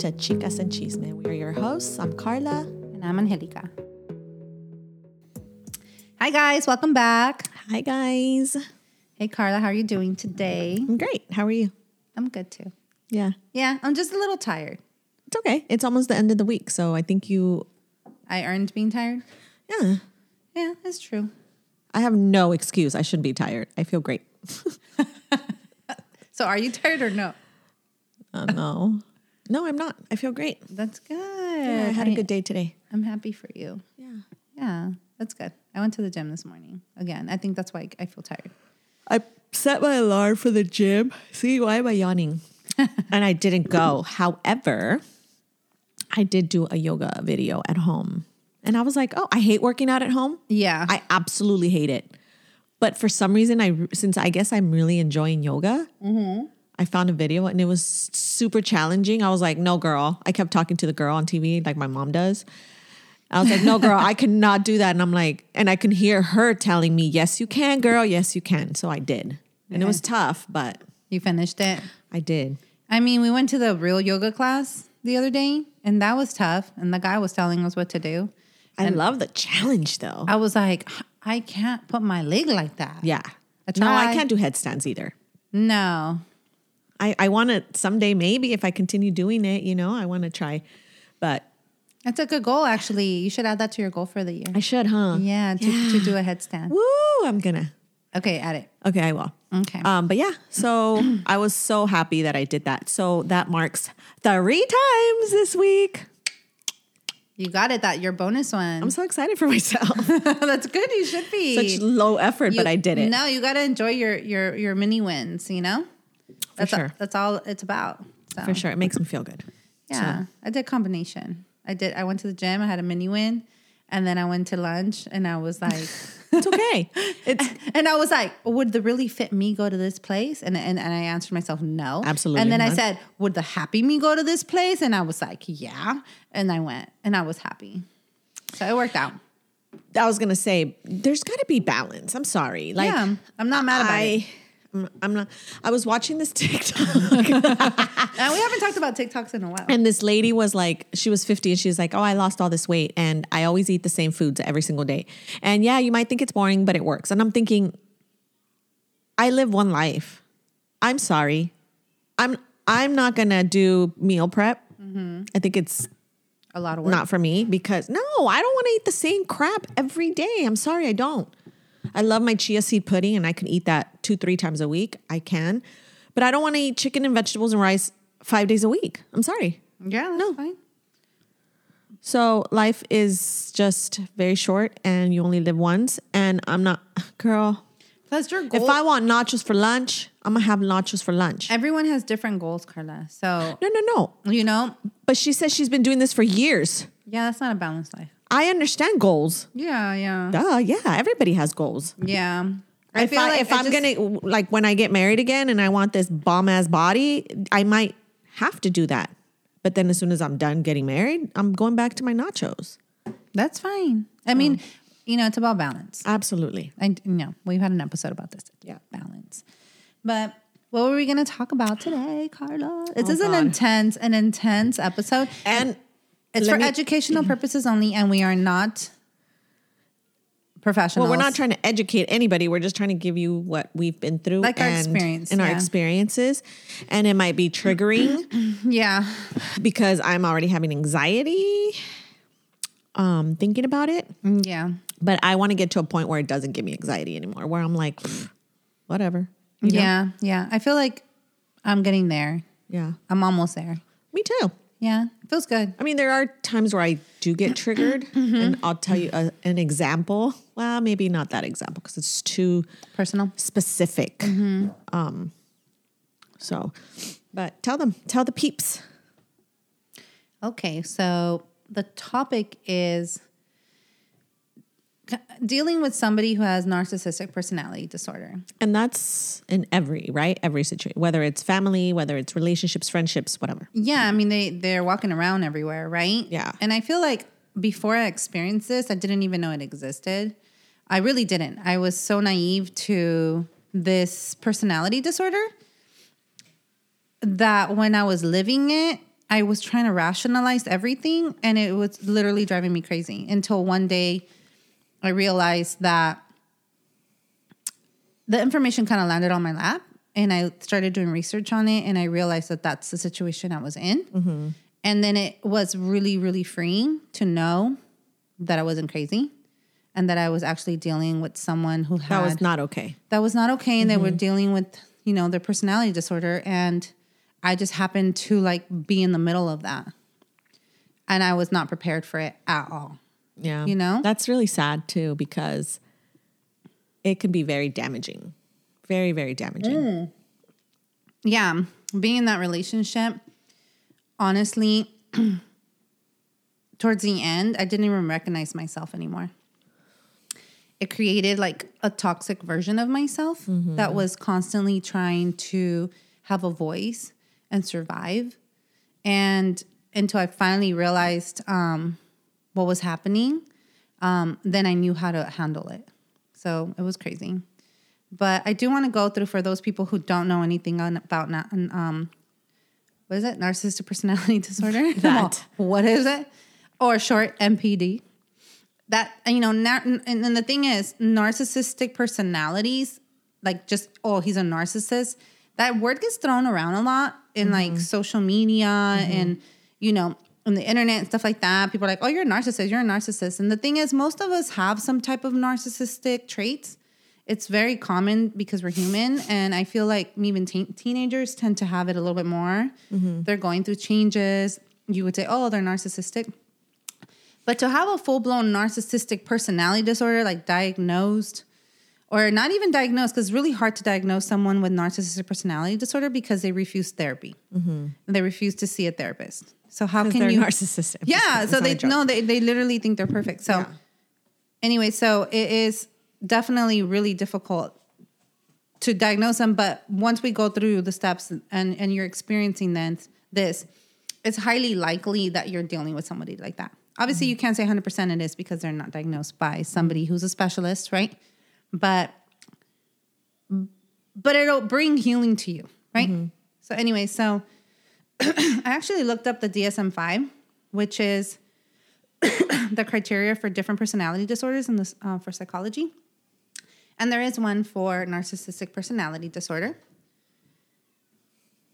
to Chicas and Chisme. We are your hosts. I'm Carla. And I'm Angelica. Hi, guys. Welcome back. Hi, guys. Hey, Carla. How are you doing today? I'm great. How are you? I'm good too. Yeah. Yeah, I'm just a little tired. It's okay. It's almost the end of the week. So I think you, I earned being tired. yeah, Yeah, it's true. I have no excuse. I should be tired. I feel great. So, are you tired or no? Uh, no. No, I'm not. I feel great. That's good. Yeah, I had a good day today. I'm happy for you. Yeah. Yeah, that's good. I went to the gym this morning again. I think that's why I feel tired. I set my alarm for the gym. See, why am I yawning? and I didn't go. However, I did do a yoga video at home. And I was like, oh, I hate working out at home. Yeah. I absolutely hate it. But for some reason, I since I guess I'm really enjoying yoga, mm-hmm. I found a video and it was super challenging. I was like, no, girl. I kept talking to the girl on TV like my mom does. I was like, no, girl, I cannot do that. And I'm like, and I can hear her telling me, yes, you can, girl. Yes, you can. So I did. And it was tough, but you finished it. I did. I mean, we went to the real yoga class the other day, and that was tough. And the guy was telling us what to do. I love the challenge though. I was like, I can't put my leg like that. yeah. I No, I can't do headstands either. No. I, I want to someday, maybe if I continue doing it, you know, I want to try. But That's a good goal, actually. You should add that to your goal for the year. I should, huh? Yeah, to, to do a headstand. Woo, I'm gonna. Okay, add it. Okay, I will. Okay. Um, but yeah, so I was so happy that I did that. So that marks three times this week. you got it. That your bonus one. I'm so excited for myself. That's good. You should be. Such low effort, but I did it. No, you got to enjoy your your your mini wins. You know. That's sure. A, that's all it's about. So, For sure. It makes me feel good. Yeah, I did combination. I did. I went to the gym. I had a mini win, and then I went to lunch, and I was like. It's okay. It's And I was like, would the really fit me go to this place? And, and and I answered myself, no. Absolutely And then I said, would the happy me go to this place? And I was like, yeah. And I went and I was happy. So it worked out. I was gonna say there's gotta be balance. I'm sorry. Like yeah. I'm not mad about I it. I'm, I'm not I was watching this TikTok And we haven't talked about TikToks in a while. and this lady was like she was 50 and she was like, Oh, I lost all this weight and I always eat the same foods every single day. And yeah, you might think it's boring, but it works. And I'm thinking, I live one life. I'm sorry. I'm I'm not gonna do meal prep. Mm-hmm. I think it's a lot of work. not for me because no, I don't want to eat the same crap every day. I'm sorry, I don't. I love my chia seed pudding and I can eat that two, three times a week. I can. But I don't want to eat chicken and vegetables and rice five days a week. I'm sorry. Yeah, that's No. fine. So life is just very short and you only live once. And I'm not, girl, Plus your goal. if I want nachos for lunch, I'm going to have nachos for lunch. everyone has different goals, Carla. So, No, no, no. you know, But she says she's been doing this for years. yeah, that's not a balanced life. I understand goals. Yeah, yeah. Duh, yeah, everybody has goals. Yeah. I if feel I, like if I I'm just- gonna like when I get married again and I want this bomb ass body, I might have to do that. But then as soon as I'm done getting married, I'm going back to my nachos. That's fine. I mean, you know, it's about balance. Absolutely. I know we've had an episode about this. Yeah. balance. But what were we going to talk about today, Carla? This Oh, is an intense, an intense episode. And It's for me- educational purposes only, and we are not professionals. well, we're not trying to educate anybody. We're just trying to give you what we've been through, Like our experience, and our experiences. And it might be triggering Yeah, because I'm already having anxiety, um, thinking about it. yeah, But I want to get to a point where it doesn't give me anxiety anymore. Where I'm like, whatever. you know? yeah, yeah. I feel like I'm getting there. Yeah. I'm almost there. Me too. Yeah, feels good. I mean, there are times where I do get triggered, and I'll tell you a, an example. Well, maybe not that example because it's too Personal. specific. Um, so, but tell them, tell the peeps. Okay, so the topic is dealing with somebody who has narcissistic personality disorder. And that's in every, right? Every situation, whether it's family, whether it's relationships, friendships, whatever. Yeah, I mean they they're walking around everywhere, right? Yeah. And I feel like before I experienced this, I didn't even know it existed. I really didn't. I was so naive to this personality disorder that when I was living it, I was trying to rationalize everything and it was literally driving me crazy until one day I realized that the information kind of landed on my lap and I started doing research on it and I realized that that's the situation I was in. Mm-hmm. And then it was really, really freeing to know that I wasn't crazy and that I was actually dealing with someone who had That was not okay. that was not okay and they were mm-hmm. dealing with you know their personality disorder and i just happened to like be in the middle of that and i was not prepared for it at all Yeah. You know? That's really sad too because it can be very damaging. Very, very damaging. Mm. yeah being in that relationship honestly towards the end i didn't even recognize myself anymore it created like a toxic version of myself that was constantly trying to have a voice and survive and until i finally realized um, what was happening um, then i knew how to handle it. So it was crazy. But i do want to go through for those people who don't know anything on, about na- um, what is it? Narcissistic personality disorder? That. what is it? Or short NPD that you know nar- and, and the thing is narcissistic personalities like just oh he's a narcissist. That word gets thrown around a lot in like social media and you know on the internet and stuff like that people are like oh you're a narcissist you're a narcissist. And the thing is most of us have some type of narcissistic traits. It's very common because we're human and i feel like even teen- teenagers tend to have it a little bit more. Mm-hmm. They're going through changes. You would say oh they're narcissistic. But to have a full blown narcissistic personality disorder, like diagnosed, or not even diagnosed, because it's really hard to diagnose someone with narcissistic personality disorder because they refuse therapy. And they refuse to see a therapist. So how can they're you? narcissistic. Yeah. So they no, they they literally think they're perfect. So Yeah. anyway, so it is definitely really difficult to diagnose them. But once we go through the steps and and you're experiencing then this, it's highly likely that you're dealing with somebody like that. Obviously, you can't say 100% it is because they're not diagnosed by somebody who's a specialist, right? But but it'll bring healing to you, right? So anyway, so I actually looked up the DSM-5, which is the criteria for different personality disorders in this uh, for psychology. And there is one for narcissistic personality disorder.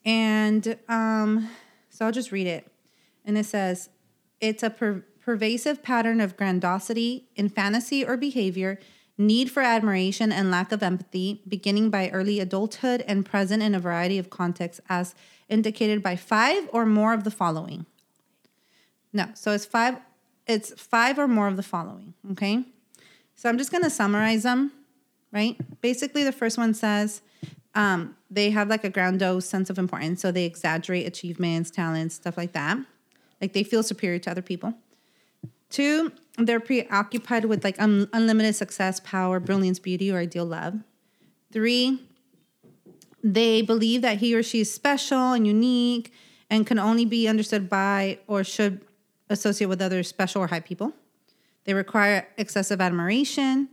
And um, so I'll just read it. And it says it's a per- pervasive pattern of grandiosity in fantasy or behavior, need for admiration, and lack of empathy, beginning by early adulthood and present in a variety of contexts, as indicated by five or more of the following. No, so it's five. It's five or more of the following. Okay, so I'm just gonna summarize them. Right. Basically, the first one says um, they have like a grandiose sense of importance, so they exaggerate achievements, talents, stuff like that. Like they feel superior to other people. Two, they're preoccupied with like un- unlimited success, power, brilliance, beauty, or ideal love. Three, they believe that he or she is special and unique and can only be understood by or should associate with other special or high people. They require excessive admiration.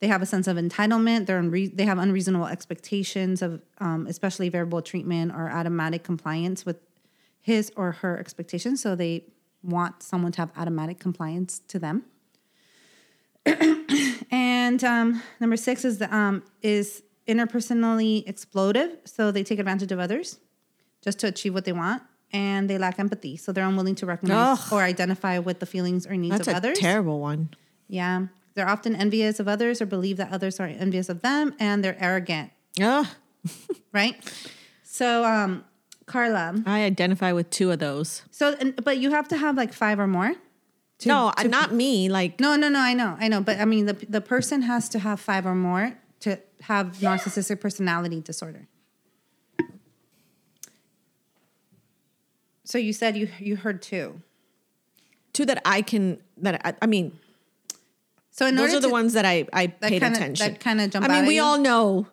They have a sense of entitlement. They're unre- they have unreasonable expectations of, um, especially variable treatment or automatic compliance with his or her expectations. So they want someone to have automatic compliance to them. and um, number six is the, um, is interpersonally explosive. So they take advantage of others just to achieve what they want, and they lack empathy. So they're unwilling to recognize Ugh. or identify with the feelings or needs That's of a others. terrible one. yeah, they're often envious of others or believe that others are envious of them, and they're arrogant. Ugh. Right. So, um, Carla. I identify with two of those. So, but you have to have like five or more. to- no, to- not me. Like No, no, no. I know, I know. But I mean, the the person has to have five or more to have narcissistic personality disorder. So you said you you heard two. two that I can. That I, I mean, So in those are the to, ones that I I paid kinda- attention. that kinda jump I mean, we you? all know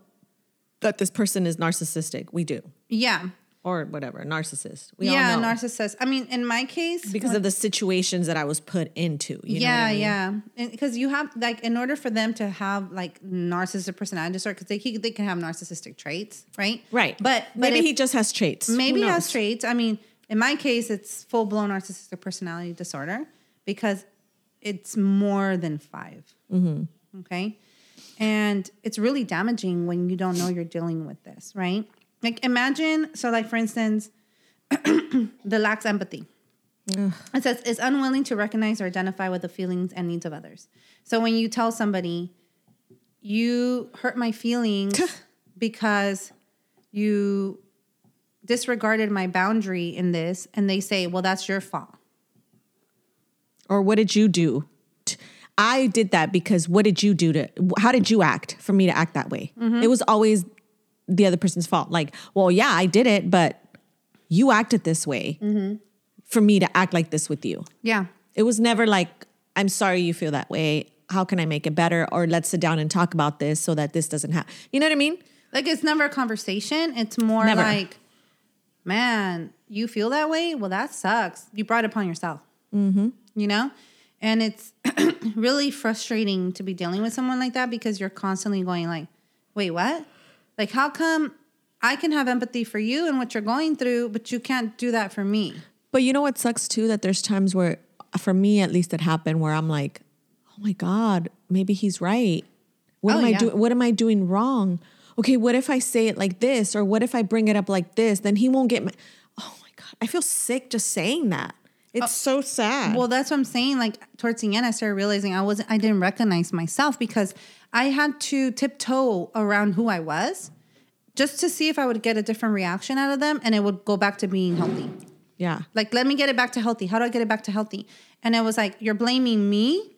that this person is narcissistic. We do, Yeah, or whatever, narcissist. We yeah, all know narcissist. I mean, in my case, because of the situations that I was put into. You know yeah, I mean? yeah. Because you have like, in order for them to have like narcissistic personality disorder, because they they can have narcissistic traits, right? Right. But but maybe if- he just has traits. Maybe he has traits. I mean, In my case, it's full blown narcissistic personality disorder because it's more than 5 mm-hmm. Okay. And it's really damaging when you don't know you're dealing with this, right? Like, imagine, so, like, for instance, the lacks empathy. It says is unwilling to recognize or identify with the feelings and needs of others. So when you tell somebody, you hurt my feelings because you disregarded my boundary in this, and they say, well, that's your fault. Or what did you do? I did that because what did you do to, how did you act for me to act that way? Mm-hmm. It was always the other person's fault. Like, well, yeah, I did it, but you acted this way for me to act like this with you. Yeah. It was never like, I'm sorry you feel that way. How can I make it better? Or let's sit down and talk about this so that this doesn't happen. You know what I mean? Like it's never a conversation. It's more Never. like, man, you feel that way? Well, that sucks. You brought it upon yourself. Mm-hmm. You know? And it's really frustrating to be dealing with someone like that because you're constantly going like, wait, what? Like, how come I can have empathy for you and what you're going through, but you can't do that for me? But you know what sucks too? That there's times where, for me at least, it happened where I'm like, oh my God, maybe he's right. What Oh, am I yeah. doing? What am I doing wrong? Okay, what if I say it like this? Or what if I bring it up like this? Then he won't get my. Oh my God. I feel sick just saying that. It's oh. so sad. Well, that's what I'm saying. Like towards the end, I started realizing I wasn't, I didn't recognize myself because I had to tiptoe around who I was just to see if I would get a different reaction out of them and it would go back to being healthy. yeah. Like, let me get it back to healthy. How do I get it back to healthy? And it was like, you're blaming me.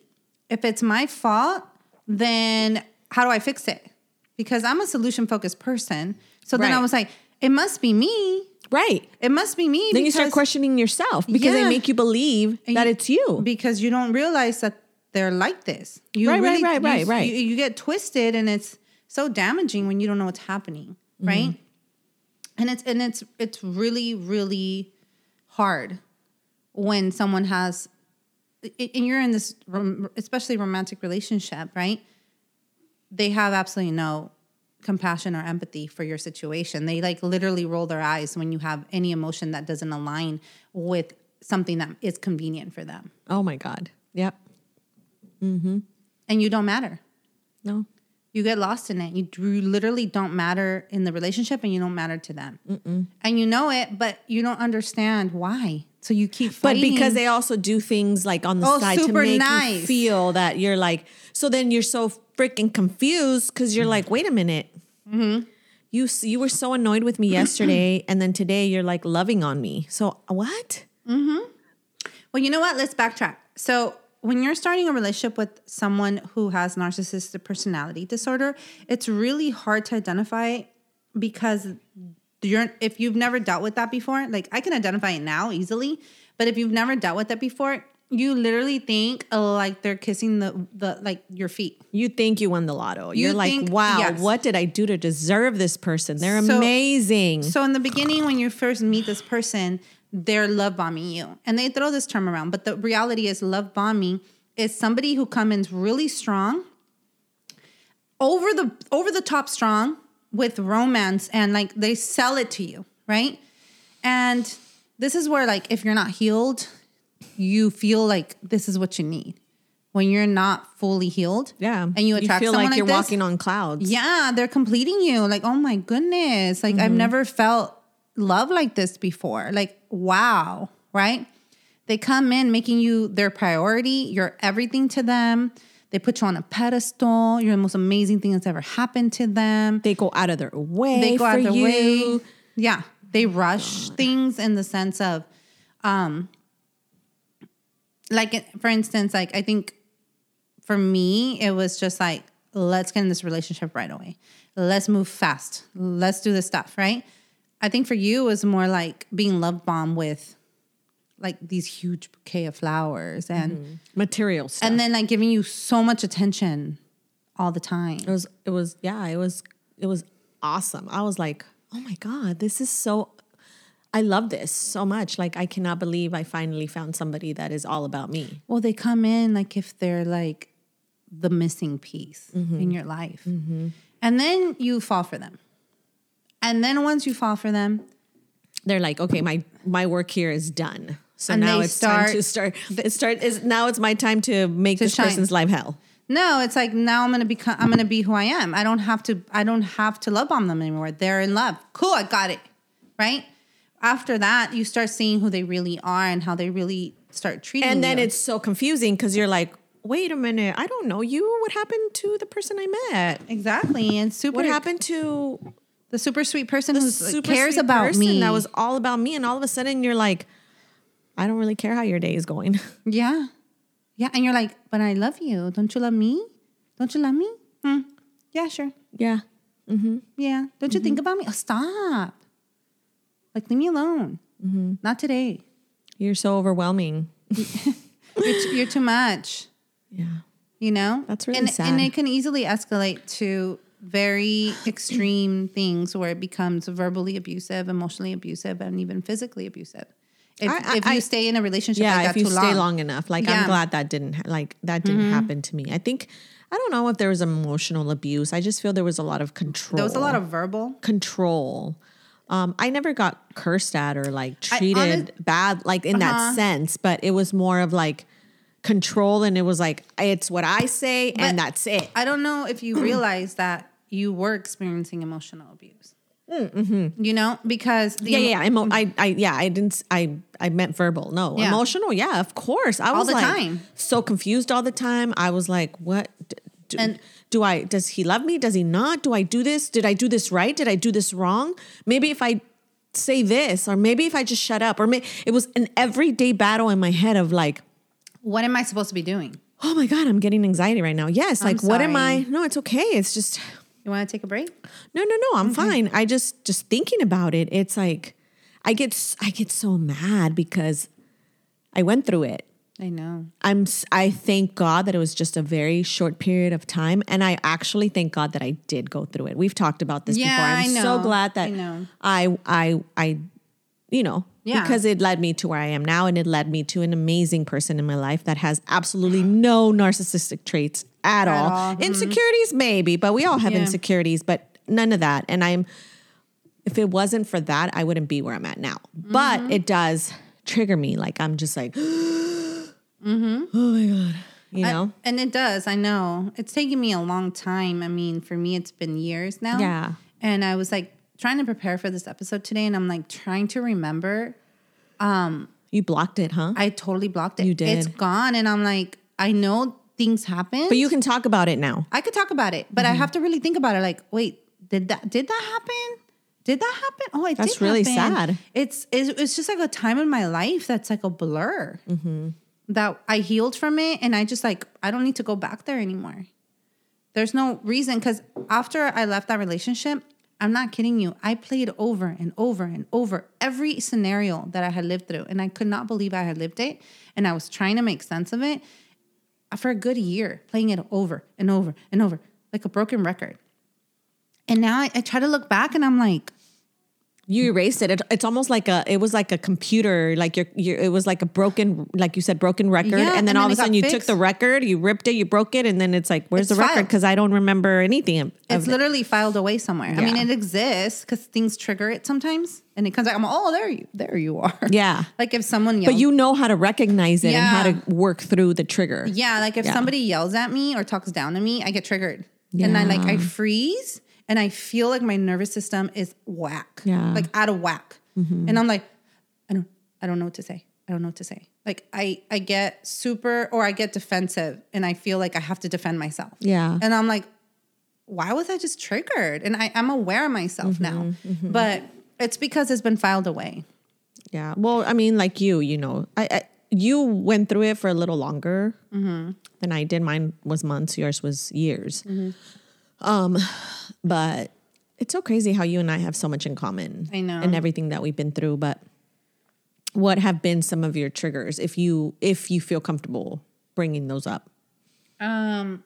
If it's my fault, then how do I fix it? Because I'm a solution focused person. So then I was like, it must be me. Right. It must be me. Then you start questioning yourself because Yeah. they make you believe And that you- it's you. because you don't realize that they're like this. You Right, right, really, right, you- right, right. You, you get twisted, and it's so damaging when you don't know what's happening, Mm-hmm. right? And it's and it's it's really really hard when someone has, and you're in this, especially romantic relationship, right? They have absolutely no compassion or empathy for your situation. They like literally roll their eyes when you have any emotion that doesn't align with something that is convenient for them. oh my God. Yep. Mm-hmm. And you don't matter. No. You get lost in it. You, you literally don't matter in the relationship, and you don't matter to them. And you know it, but you don't understand why. So you keep But because they also do things like on the Oh, side to make you feel that you're like, so then you're so freaking confused because you're like, wait a minute. Mm-hmm. You you were so annoyed with me yesterday, and then today you're like loving on me. So what? Mm-hmm. Well, you know what? Let's backtrack. So, when you're starting a relationship with someone who has narcissistic personality disorder, it's really hard to identify because you're if you've never dealt with that before, like I can identify it now easily, but if you've never dealt with it before, you literally think uh, like they're kissing the the like your feet. You think you won the lotto. You You're like, wow, yes. what did I do to deserve this person? They're So- amazing. So in the beginning, when you first meet this person, they're love bombing you, and they throw this term around. But the reality is, love bombing is somebody who comes in really strong, over the over the top strong with romance, and like they sell it to you, right? And this is where, like, if you're not healed, you feel like this is what you need. When you're not fully healed, yeah. and you attract feel someone like like you're this, walking on clouds. yeah, they're completing you. Like, oh my goodness. Like, I've mm-hmm. never felt love like this before. Like, wow, right? They come in making you their priority. You're everything to them. They put you on a pedestal. You're the most amazing thing that's ever happened to them. They go out of their way. They go for out of their you. way. Yeah. They rush things in the sense of, um, like, for instance, like, I think for me, it was just like, let's get in this relationship right away. Let's move fast. Let's do this stuff, right? I think for you, it was more like being love bombed with like these huge bouquet of flowers and mm-hmm. Material stuff. and then like giving you so much attention all the time. It was it was yeah, it was it was awesome. I was like, "Oh my god, this is so I love this so much. Like I cannot believe I finally found somebody that is all about me." Well, they come in like if they're like the missing piece mm-hmm. in your life. Mm-hmm. And then you fall for them. And then once you fall for them, they're like, okay, my my work here is done. So And now it's time to start- start. It start is now it's my time to make this shine. person's life hell. No, it's like now I'm gonna become I'm gonna be who I am. I don't have to I don't have to love bomb them anymore. They're in love. Cool, I got it. Right? After that, you start seeing who they really are and how they really start treating And then you. it's so confusing because you're like, wait a minute, I don't know you. What happened to the person I met? exactly and super What happened to the super sweet person who cares sweet about person me. That was all about me, and all of a sudden you're like, I don't really care how your day is going. Yeah. Yeah. And you're like, but I love you. Don't you love me? Don't you love me? Hmm. Yeah, sure. yeah, Yeah. Don't you Mm-hmm. think about me? Oh, stop. Like, leave me alone. Mm-hmm. Not today. you're so overwhelming. You're, t- you're too much. Yeah, You know? That's really and, sad. And it can easily escalate to very extreme things where it becomes verbally abusive, emotionally abusive, and even physically abusive. If, I- I- if you I- stay in a relationship yeah. like if you stay long. long enough, like Yeah. Mm-hmm. I'm glad that didn't like that didn't happen to me. I think I don't know if there was emotional abuse. I just feel there was a lot of control. There was a lot of verbal. control. Um, I never got cursed at or like I treated honest- bad, like in Uh-huh. that sense, but it was more of like control, and it was like it's what I say, and that's it. I don't know if you realize that you were experiencing emotional abuse. You know, because the Mm, Yeah, yeah, yeah. Emo- I, I, yeah, I didn't. I, I meant verbal. No, Yeah. emotional. Yeah, of course. I was the like time. so confused all the time. I was like, what? Do, And- do I? Does he love me? Does he not? Do I do this? Did I do this right? Did I do this wrong? Maybe if I say this, or maybe if I just shut up, or may, it was an everyday battle in my head of like, what am I supposed to be doing? oh my god, I'm getting anxiety right now. Yes, like what am I? No, it's okay. It's just You want to take a break? no, no, no. I'm mm-hmm. fine. I just just thinking about it. It's like I get I get so mad because I went through it. I know. I'm I thank God that it was just a very short period of time, and I actually thank God that I did go through it. We've talked about this Yeah, before. I'm so glad that I know. I I I you know Yeah. because it led me to where I am now, and it led me to an amazing person in my life that has absolutely no narcissistic traits at, all. all. Mhm. Insecurities maybe, but we all have Yeah. insecurities, but none of that. And I'm if it wasn't for that, I wouldn't be where I'm at now. But Mm-hmm. it does trigger me. Like I'm just like, mm-hmm. oh my god, you know? Mm-hmm. I- and it does. I know. It's taken me a long time. I mean, for me, it's been years now. Yeah. And I was like trying to prepare for this episode today, and I'm like trying to remember. Um, you blocked it, huh? I totally blocked it. You did. It's gone, and I'm like, I know things happen, but you can talk about it now. I could talk about it, but I Mm-hmm. have to really think about it. Like, wait, did that did that happen? Did that happen? Oh, it That's really happen. sad. It's, it's it's just like a time in my life that's like a blur. Mm-hmm. That I healed from it, and I just like I don't need to go back there anymore. There's no reason because after I left that relationship, I'm not kidding you. I played over and over and over every scenario that I had lived through, and I could not believe I had lived it. And I was trying to make sense of it for a good year, playing it over and over and over, like a broken record. And now I, I try to look back and I'm like, You erased it. it. It's almost like a. It was like a computer. Like your, your. It was like a broken, like you said, broken record. Yeah, and then and all then of a sudden you took the record, you ripped it, you broke it, and then it's like, where's It's the record? Because I don't remember anything. Of, it's it. literally filed away somewhere. I mean, it exists because things trigger it sometimes, and it comes like, I'm like, oh, there you, there you are. Yeah. like if someone yells, But you know how to recognize it and how to work through the trigger. yeah, like if Yeah. somebody yells at me or talks down to me, I get triggered, and I like I freeze, and I feel like my nervous system is whack, Yeah. Mm-hmm. like out of whack, mm-hmm. and I'm like, I don't, I don't know what to say. I don't know what to say. Like I, I get super, or I get defensive, and I feel like I have to defend myself. Yeah. And I'm like, why was I just triggered? And I, I'm aware of myself mm-hmm, now, mm-hmm. but it's because it's been filed away. Yeah. Well, I mean, like you, you know, I, I you went through it for a little longer than I did. Mine was months. Yours was years. Um, but it's so crazy how you and I have so much in common. I know. and everything that we've been through. But what have been some of your triggers, if you if you feel comfortable bringing those up? Um,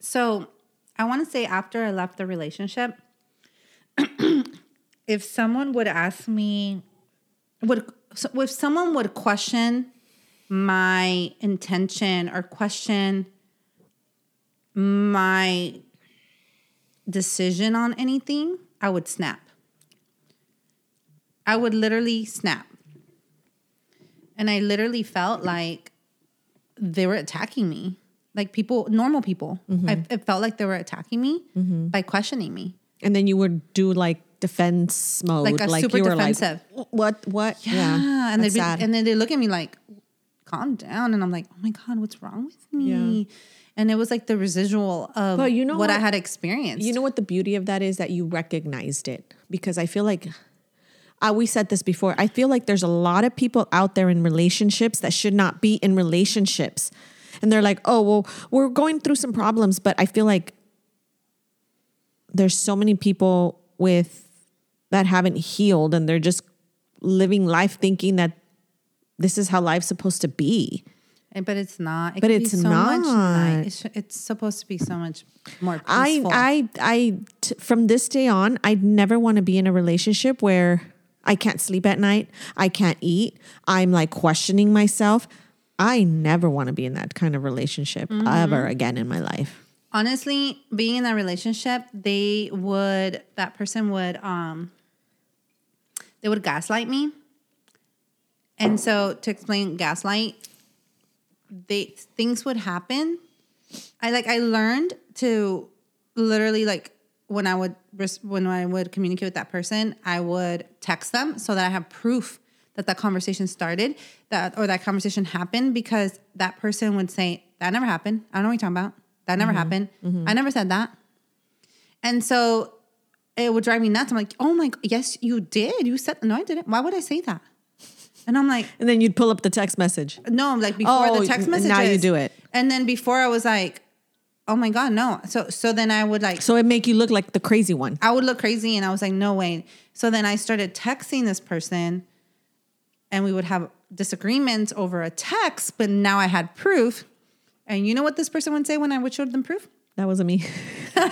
so I want to say after I left the relationship, if someone would ask me, would so if someone would question my intention or question my decision on anything, I would snap. I would literally snap. And I literally felt like they were attacking me. Like people, normal people. Mm-hmm. I, it felt like they were attacking me by questioning me. And then you would do like defense mode, Like a super you were defensive. Like, what? What? Yeah, and that's they sad. and then they look at me like, calm down. And I'm like, oh my God, what's wrong with me? And it was like the residual of But you know what, I had experienced. You know what the beauty of that is that you recognized it because I feel like uh, we said this before. I feel like there's a lot of people out there in relationships that should not be in relationships. And they're like, oh, well, we're going through some problems. But I feel like there's so many people with that haven't healed and they're just living life thinking that this is how life's supposed to be. And- but it's not. It But it's so Much not. nice. It's, it's supposed to be so much more I, peaceful. I, I, t- from this day on, I'd never want to be in a relationship where I can't sleep at night. I can't eat. I'm like questioning myself. I never want to be in that kind of relationship Mm-hmm. ever again in my life. honestly being in that relationship they would that person would um they would gaslight me and so to explain gaslight they things would happen. I like i learned to literally like when i would when i would communicate with that person i would text them so that i have proof that that conversation started that or that conversation happened because that person would say that never happened. I don't know what you're talking about. That never mm-hmm. happened. Mm-hmm. I never said that. And so it would drive me nuts. I'm like oh my yes you did. You said no i didn't. Why would i say that and i'm like And then you'd pull up the text message. no, like before Oh, the text messages. now you do it. And then before I was like, oh my God, no. So so then I would like So it make you look like the crazy one. I would look crazy and I was like, no way. So then I started texting this person and we would have disagreements over a text, but now I had proof. And you know what this person would say when I would show them proof? That wasn't me. no.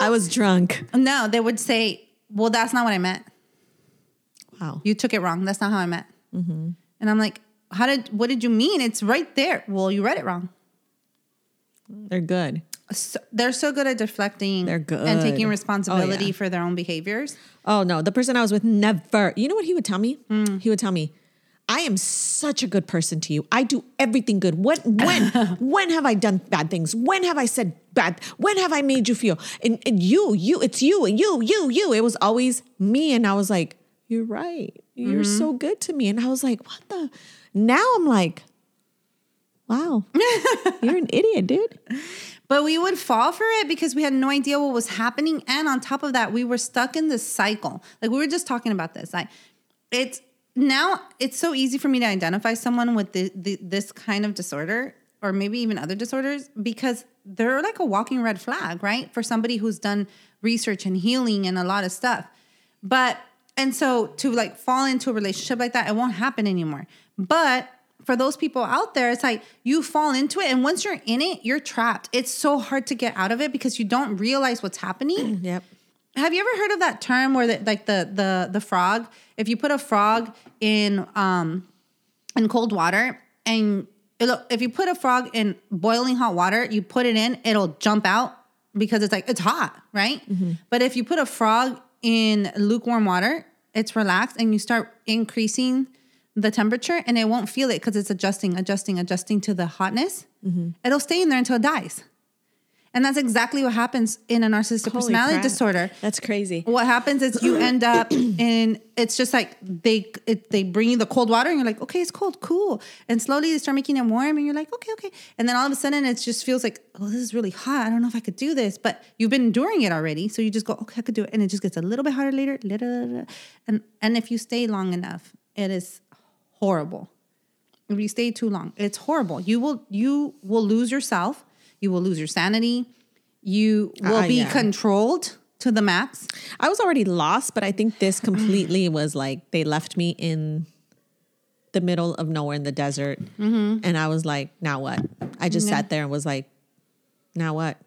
I was drunk. No, they would say, well, that's not what I meant. Wow. You took it wrong. That's not how I meant. And I'm like, how did, what did you mean? It's right there. Well, you read it wrong. They're good. so, they're so good at deflecting They're good. and taking Oh, responsibility yeah. for their own behaviors. Oh no, the person I was with never. You know what he would tell me? Hmm. He would tell me, "I am such a good person to you. I do everything good. When when when have I done bad things? When have I said bad? When have I made you feel? And, and you, you, it's you and you, you, you. It was always me, and I was like, "You're right. You're Mm-hmm. so good to me." And I was like, "What the?" Now I'm like, "Wow, you're an idiot, dude." But we would fall for it because we had no idea what was happening. And on top of that, we were stuck in this cycle. Like we were just talking about this. Like it's now it's so easy for me to identify someone with the, the, this kind of disorder or maybe even other disorders because they're like a walking red flag, right? For somebody who's done research and healing and a lot of stuff. But and so to like fall into a relationship like that, it won't happen anymore. But for those people out there, it's like you fall into it, and once you're in it, you're trapped. It's so hard to get out of it because you don't realize what's happening. Yep. Have you ever heard of that term where the, like the the the frog? If you put a frog in um in cold water and it'll, if you put a frog in boiling hot water, you put it in, it'll jump out because it's like it's hot, right? But if you put a frog in lukewarm water, it's relaxed and you start increasing the temperature and it won't feel it because it's adjusting, adjusting, adjusting to the hotness. Mm-hmm. It'll stay in there until it dies. And that's exactly what happens in a narcissistic Holy personality crap. disorder. That's crazy. what happens is you end up in it's just like they it, they bring you the cold water and you're like okay it's cold cool. And slowly they start making it warm and you're like okay okay. And then all of a sudden it just feels like oh this is really hot. I don't know if I could do this but you've been enduring it already. So you just go okay I could do it. And it just gets a little bit harder later. Little, and and if you stay long enough it is horrible. If you stay too long it's horrible. You will you will lose yourself you will lose your sanity you will Uh, be yeah. controlled to the max I was already lost, but I think this completely was like they left me in the middle of nowhere in the desert. Mm-hmm. And I was like, now what? I just sat there and was like, now what?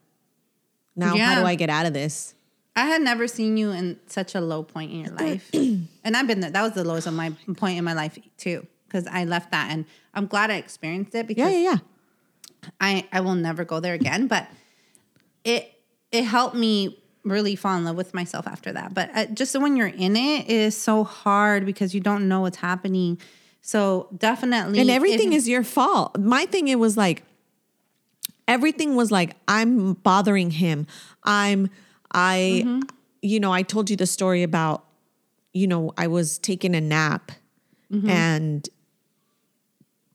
Now how do I get out of this? I had never seen you in such a low point in your life. and I've been there. That was the lowest of my point in my life too. Because I left that and I'm glad I experienced it because Yeah, yeah, yeah. I, I will never go there again. But it it helped me really fall in love with myself after that. But uh, just when you're in it, it is so hard because you don't know what's happening. So definitely, and everything if- is your fault. My thing it was like everything was like I'm bothering him. I'm I Mm-hmm. you know, I told you the story about you know, I was taking a nap Mm-hmm. and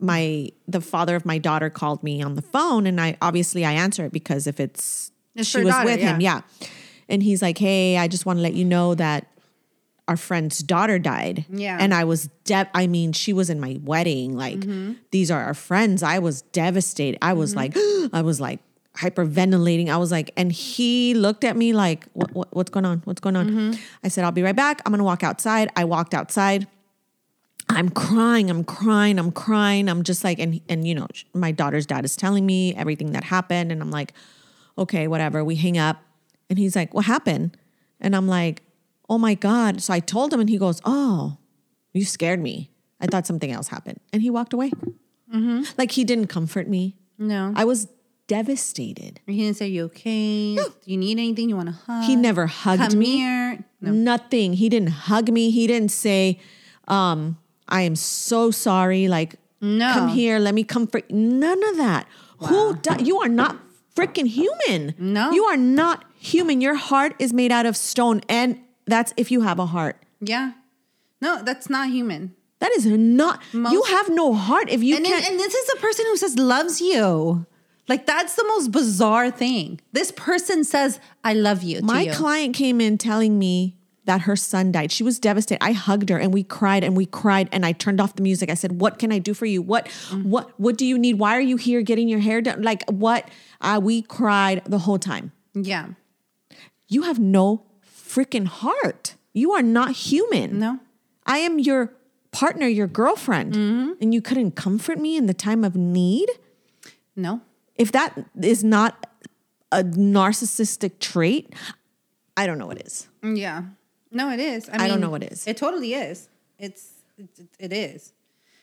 my the father of my daughter called me on the phone and I obviously I answer it because if it's, It's she was daughter, with him, yeah. yeah. And he's like, "Hey, I just want to let you know that our friend's daughter died." Yeah. And I was de- I mean, she was in my wedding. Like Mm-hmm. these are our friends. I was devastated. I was like I was like hyperventilating. I was like and he looked at me like, what, what what's going on? What's going on? Mm-hmm. I said, "I'll be right back. I'm going to walk outside." I walked outside. I'm crying, I'm crying, I'm crying. I'm just like, and and you know, my daughter's dad is telling me everything that happened, and I'm like, okay, whatever. We hang up, and he's like, what happened? And I'm like, oh my god. So I told him, and he goes, oh, you scared me. I thought something else happened, and he walked away. Like he didn't comfort me. no, I was devastated. he didn't say you okay. Do you need anything? You want to hug? He never hugged Come me. here. No. Nothing. He didn't hug me. He didn't say, um, I am so sorry. Like, No. come here. Let me comfort. None of that. Who do- you are not freaking human. No. You are not human. Your heart is made out of stone. And that's if you have a heart. Yeah. No, that's not human. That is not, you have no heart if you And, can't. and this is a person who says loves you. Like that's the most bizarre thing. This person says, I love you. to My you. client came in telling me that her son died. She was devastated. I hugged her and we cried and we cried and I turned off the music. I said, "What can I do for you? What what what do you need? Why are you here getting your hair done? Like what?" Uh, we cried the whole time. Yeah. You have no freaking heart. You are not human. No. I am your partner, your girlfriend, and you couldn't comfort me in the time of need. No. If that is not a narcissistic trait, I don't know what is. Yeah. No, it is. I, I don't mean, know what is. It totally is. It's it, it is.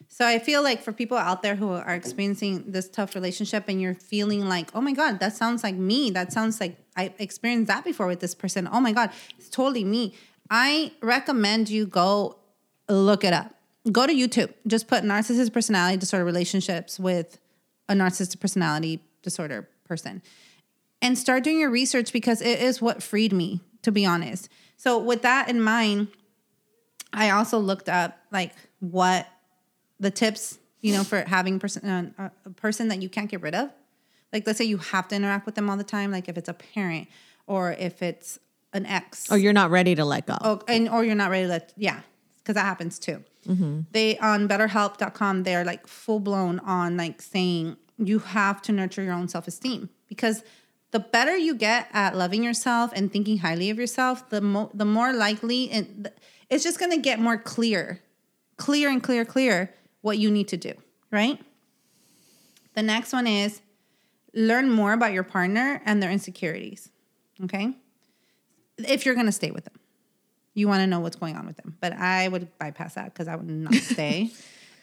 So I feel like for people out there who are experiencing this tough relationship and you're feeling like, oh my God, that sounds like me. That sounds like I experienced that before with this person. Oh my God, it's totally me. I recommend you go look it up. Go to YouTube. Just put narcissist personality disorder relationships with a narcissistic personality disorder person and start doing your research because it is what freed me, to be honest. So, with that in mind, I also looked up like what the tips, you know, for having a person, uh, a person that you can't get rid of. Like, let's say you have to interact with them all the time, like if it's a parent or if it's an ex. Or you're not ready to let go. Oh, and or you're not ready to let yeah, because that happens too. They on BetterHelp.com, they're like full blown on like saying you have to nurture your own self esteem because the better you get at loving yourself and thinking highly of yourself, the mo- the more likely and it's just gonna get more clear, clear and clear, clear what you need to do. Right. The next one is learn more about your partner and their insecurities. Okay if you're going to stay with them. You want to know what's going on with them. But I would bypass that because I would not stay.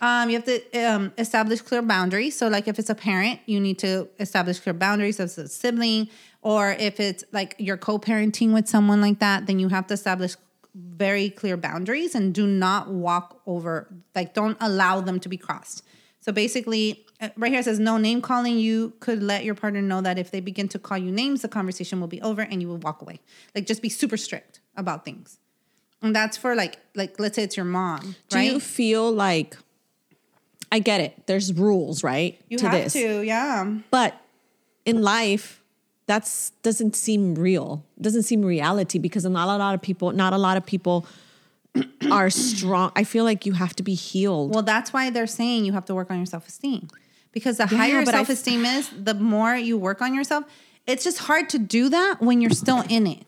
Um, you have to um, establish clear boundaries. So, like if it's a parent, you need to establish clear boundaries as a sibling. Or if it's like you're co parenting with someone like that, then you have to establish very clear boundaries and do not walk over, like, don't allow them to be crossed. So basically, uh, right here it says no name calling. You could let your partner know that if they begin to call you names, the conversation will be over and you will walk away. Like just be super strict about things. And that's for like like let's say it's your mom, Do right? you feel like I get it? There's rules, right? You to have this. to, yeah. But in life, that's doesn't seem real. Doesn't seem reality because not a lot of people, not a lot of people are strong. I feel like you have to be healed. Well, that's why they're saying you have to work on your self esteem. Because the higher I f- self esteem is, the more you work on yourself. It's just hard to do that when you're still in it.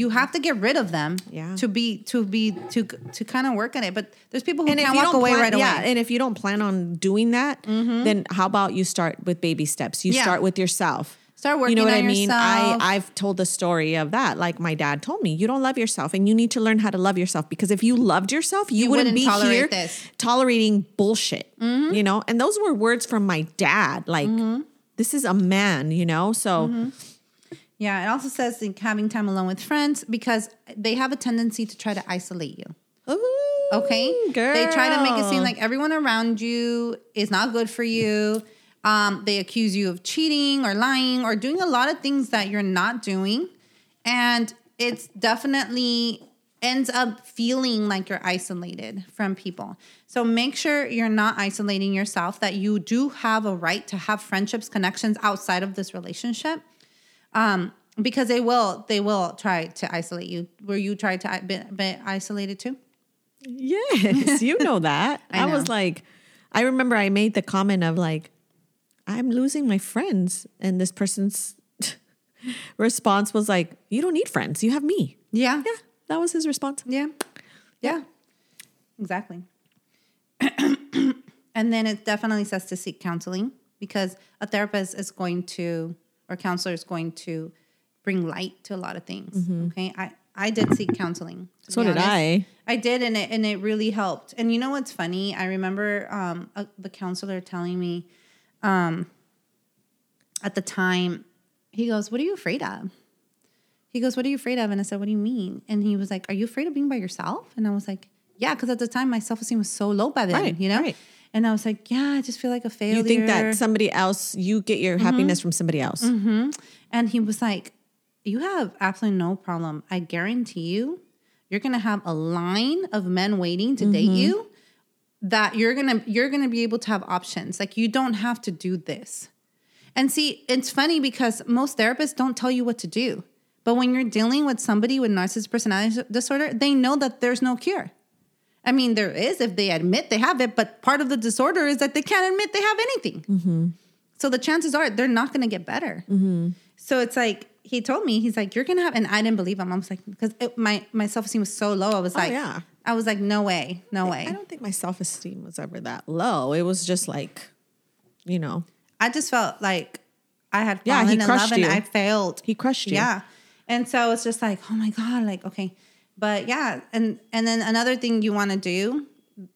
You have to get rid of them Yeah. to be to be to to kind of work on it. But there's people who and can't walk away plan, right away. yeah, and if you don't plan on doing that, then how about you start with baby steps? You Yeah. start with yourself. Start working. You know what I mean? I. I've told the story of that. Like my dad told me, you don't love yourself, and you need to learn how to love yourself because if you loved yourself, you, You wouldn't, wouldn't be here this. Mm-hmm. tolerating bullshit. You know, and those were words from my dad. Like Mm-hmm. this is a man. You know, so. Yeah, it also says like, having time alone with friends because they have a tendency to try to isolate you. Ooh, Okay, girl. they try to make it seem like everyone around you is not good for you. Um, they accuse you of cheating or lying or doing a lot of things that you're not doing, and it's definitely ends up feeling like you're isolated from people. So make sure you're not isolating yourself. That you do have a right to have friendships, connections outside of this relationship um, because they will they will try to isolate you. Were you tried to be, be isolated too? Yes, you know that. I I, was like, I remember I made the comment of like, I'm losing my friends, and this person's response was like, "You don't need friends. You have me." Yeah, Yeah, that was his response. yeah, yeah, exactly. and then it definitely says to seek counseling because a therapist is going to or counselor is going to bring light to a lot of things. Okay, I I did seek counseling. So did honest. I. I did, and it and it really helped. And you know what's funny? I remember um, uh, the counselor telling me, um, at the time, he goes, "What are you afraid of?" He goes, "What are you afraid of?" And I said, "What do you mean?" And he was like, "Are you afraid of being by yourself?" And I was like, "Yeah," because at the time my self esteem was so low by then, Right, you know. right. And I was like, "Yeah, I just feel like a failure." You think that somebody else, you get your mm-hmm. happiness from somebody else. Mm-hmm. And he was like, You have absolutely no problem. I guarantee you, you're gonna have a line of men waiting to date mm-hmm. you that you're gonna you're gonna be able to have options. Like you don't have to do this. And see, it's funny because most therapists don't tell you what to do. But when you're dealing with somebody with narcissistic personality disorder, they know that there's no cure. I mean, there is if they admit they have it, but part of the disorder is that they can't admit they have anything. Mm-hmm. So the chances are they're not going to get better. Mm-hmm. So it's like he told me he's like you're going to have, and I didn't believe him. I was like because my my self esteem was so low. I was oh, like, yeah. I was like, no way, no way. I don't think my self esteem was ever that low. It was just like, you know, I just felt like I had Yeah, fallen he in love crushed and you. I failed. he crushed you. Yeah. And so it's just like, oh my God, like, okay. But yeah, and and then another thing you want to do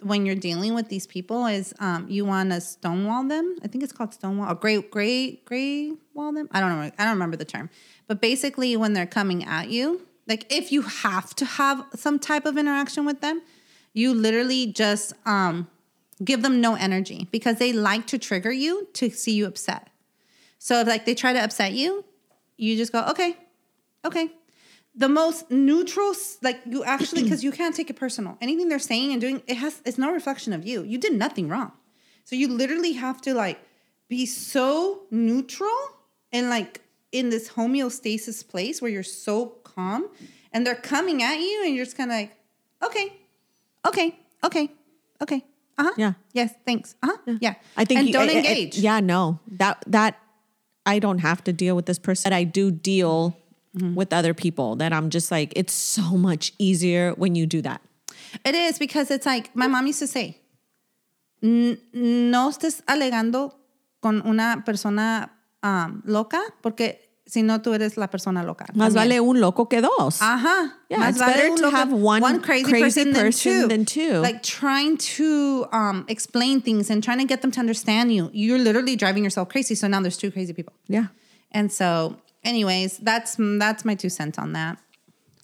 when you're dealing with these people is um, you want to stonewall them. I think it's called stonewall or gray gray gray wall them. I don't know. I don't remember the term. But basically, when they're coming at you, like if you have to have some type of interaction with them, you literally just um, give them no energy because they like to trigger you to see you upset. So if like they try to upset you, you just go, okay, okay. The most neutral, like you actually, because you can't take it personal. Anything they're saying and doing, it has, it's no reflection of you. You did nothing wrong. So you literally have to like be so neutral and like in this homeostasis place where you're so calm and they're coming at you and you're just kind of like, okay, okay, okay, okay. Uh huh. Yeah. Yes. Thanks. Uh huh. Yeah. I think and you- don't engage. yeah, no, that that I don't have to deal with this person. I do deal Mm-hmm. with other people. That I'm just like, it's so much easier when you do that. It is because it's like my mom used to say, no estés alegando con una persona um, loca porque si no tú eres la persona loca. Más también." vale un loco que dos. Ajá. Yeah, Más it's vale better to have one crazy, crazy person, person than, than two. two. Like trying to um, explain things and trying to get them to understand you. You're literally driving yourself crazy. So now there's two crazy people. Yeah, And so, anyways, that's that's my two cents on that.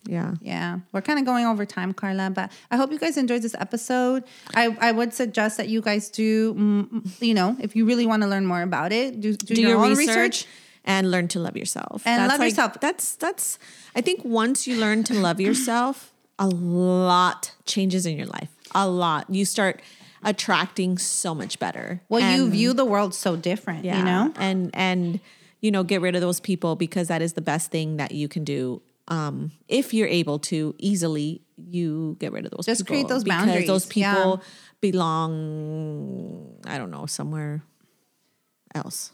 yeah. Yeah, we're kind of going over time, Carla, but I hope you guys enjoyed this episode. I, I would suggest that you guys do, mm, you know, if you really want to learn more about it, do, do, do your, your own research, research. and learn to love yourself And That's love like- yourself. that's that's i think once you learn to love yourself a lot changes in your life a lot you start attracting so much better Well, you view the world so different, yeah, you know? and and you know get rid of those people because that is the best thing that you can do um if you're able to easily you get rid of those Just people create those because boundaries, those yeah. people belong i don't know somewhere else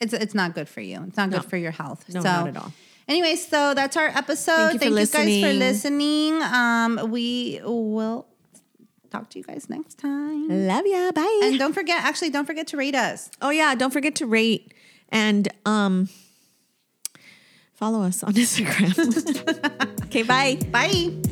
It's it's not good for you. It's not good for your health. No, so, not at all. Anyway, so that's our episode. Thank you Thank you guys for listening. listening. Um, we will talk to you guys next time. love ya bye And don't forget, actually, don't forget to rate us. Oh yeah, don't forget to rate and um follow us on Instagram. okay, bye. Bye.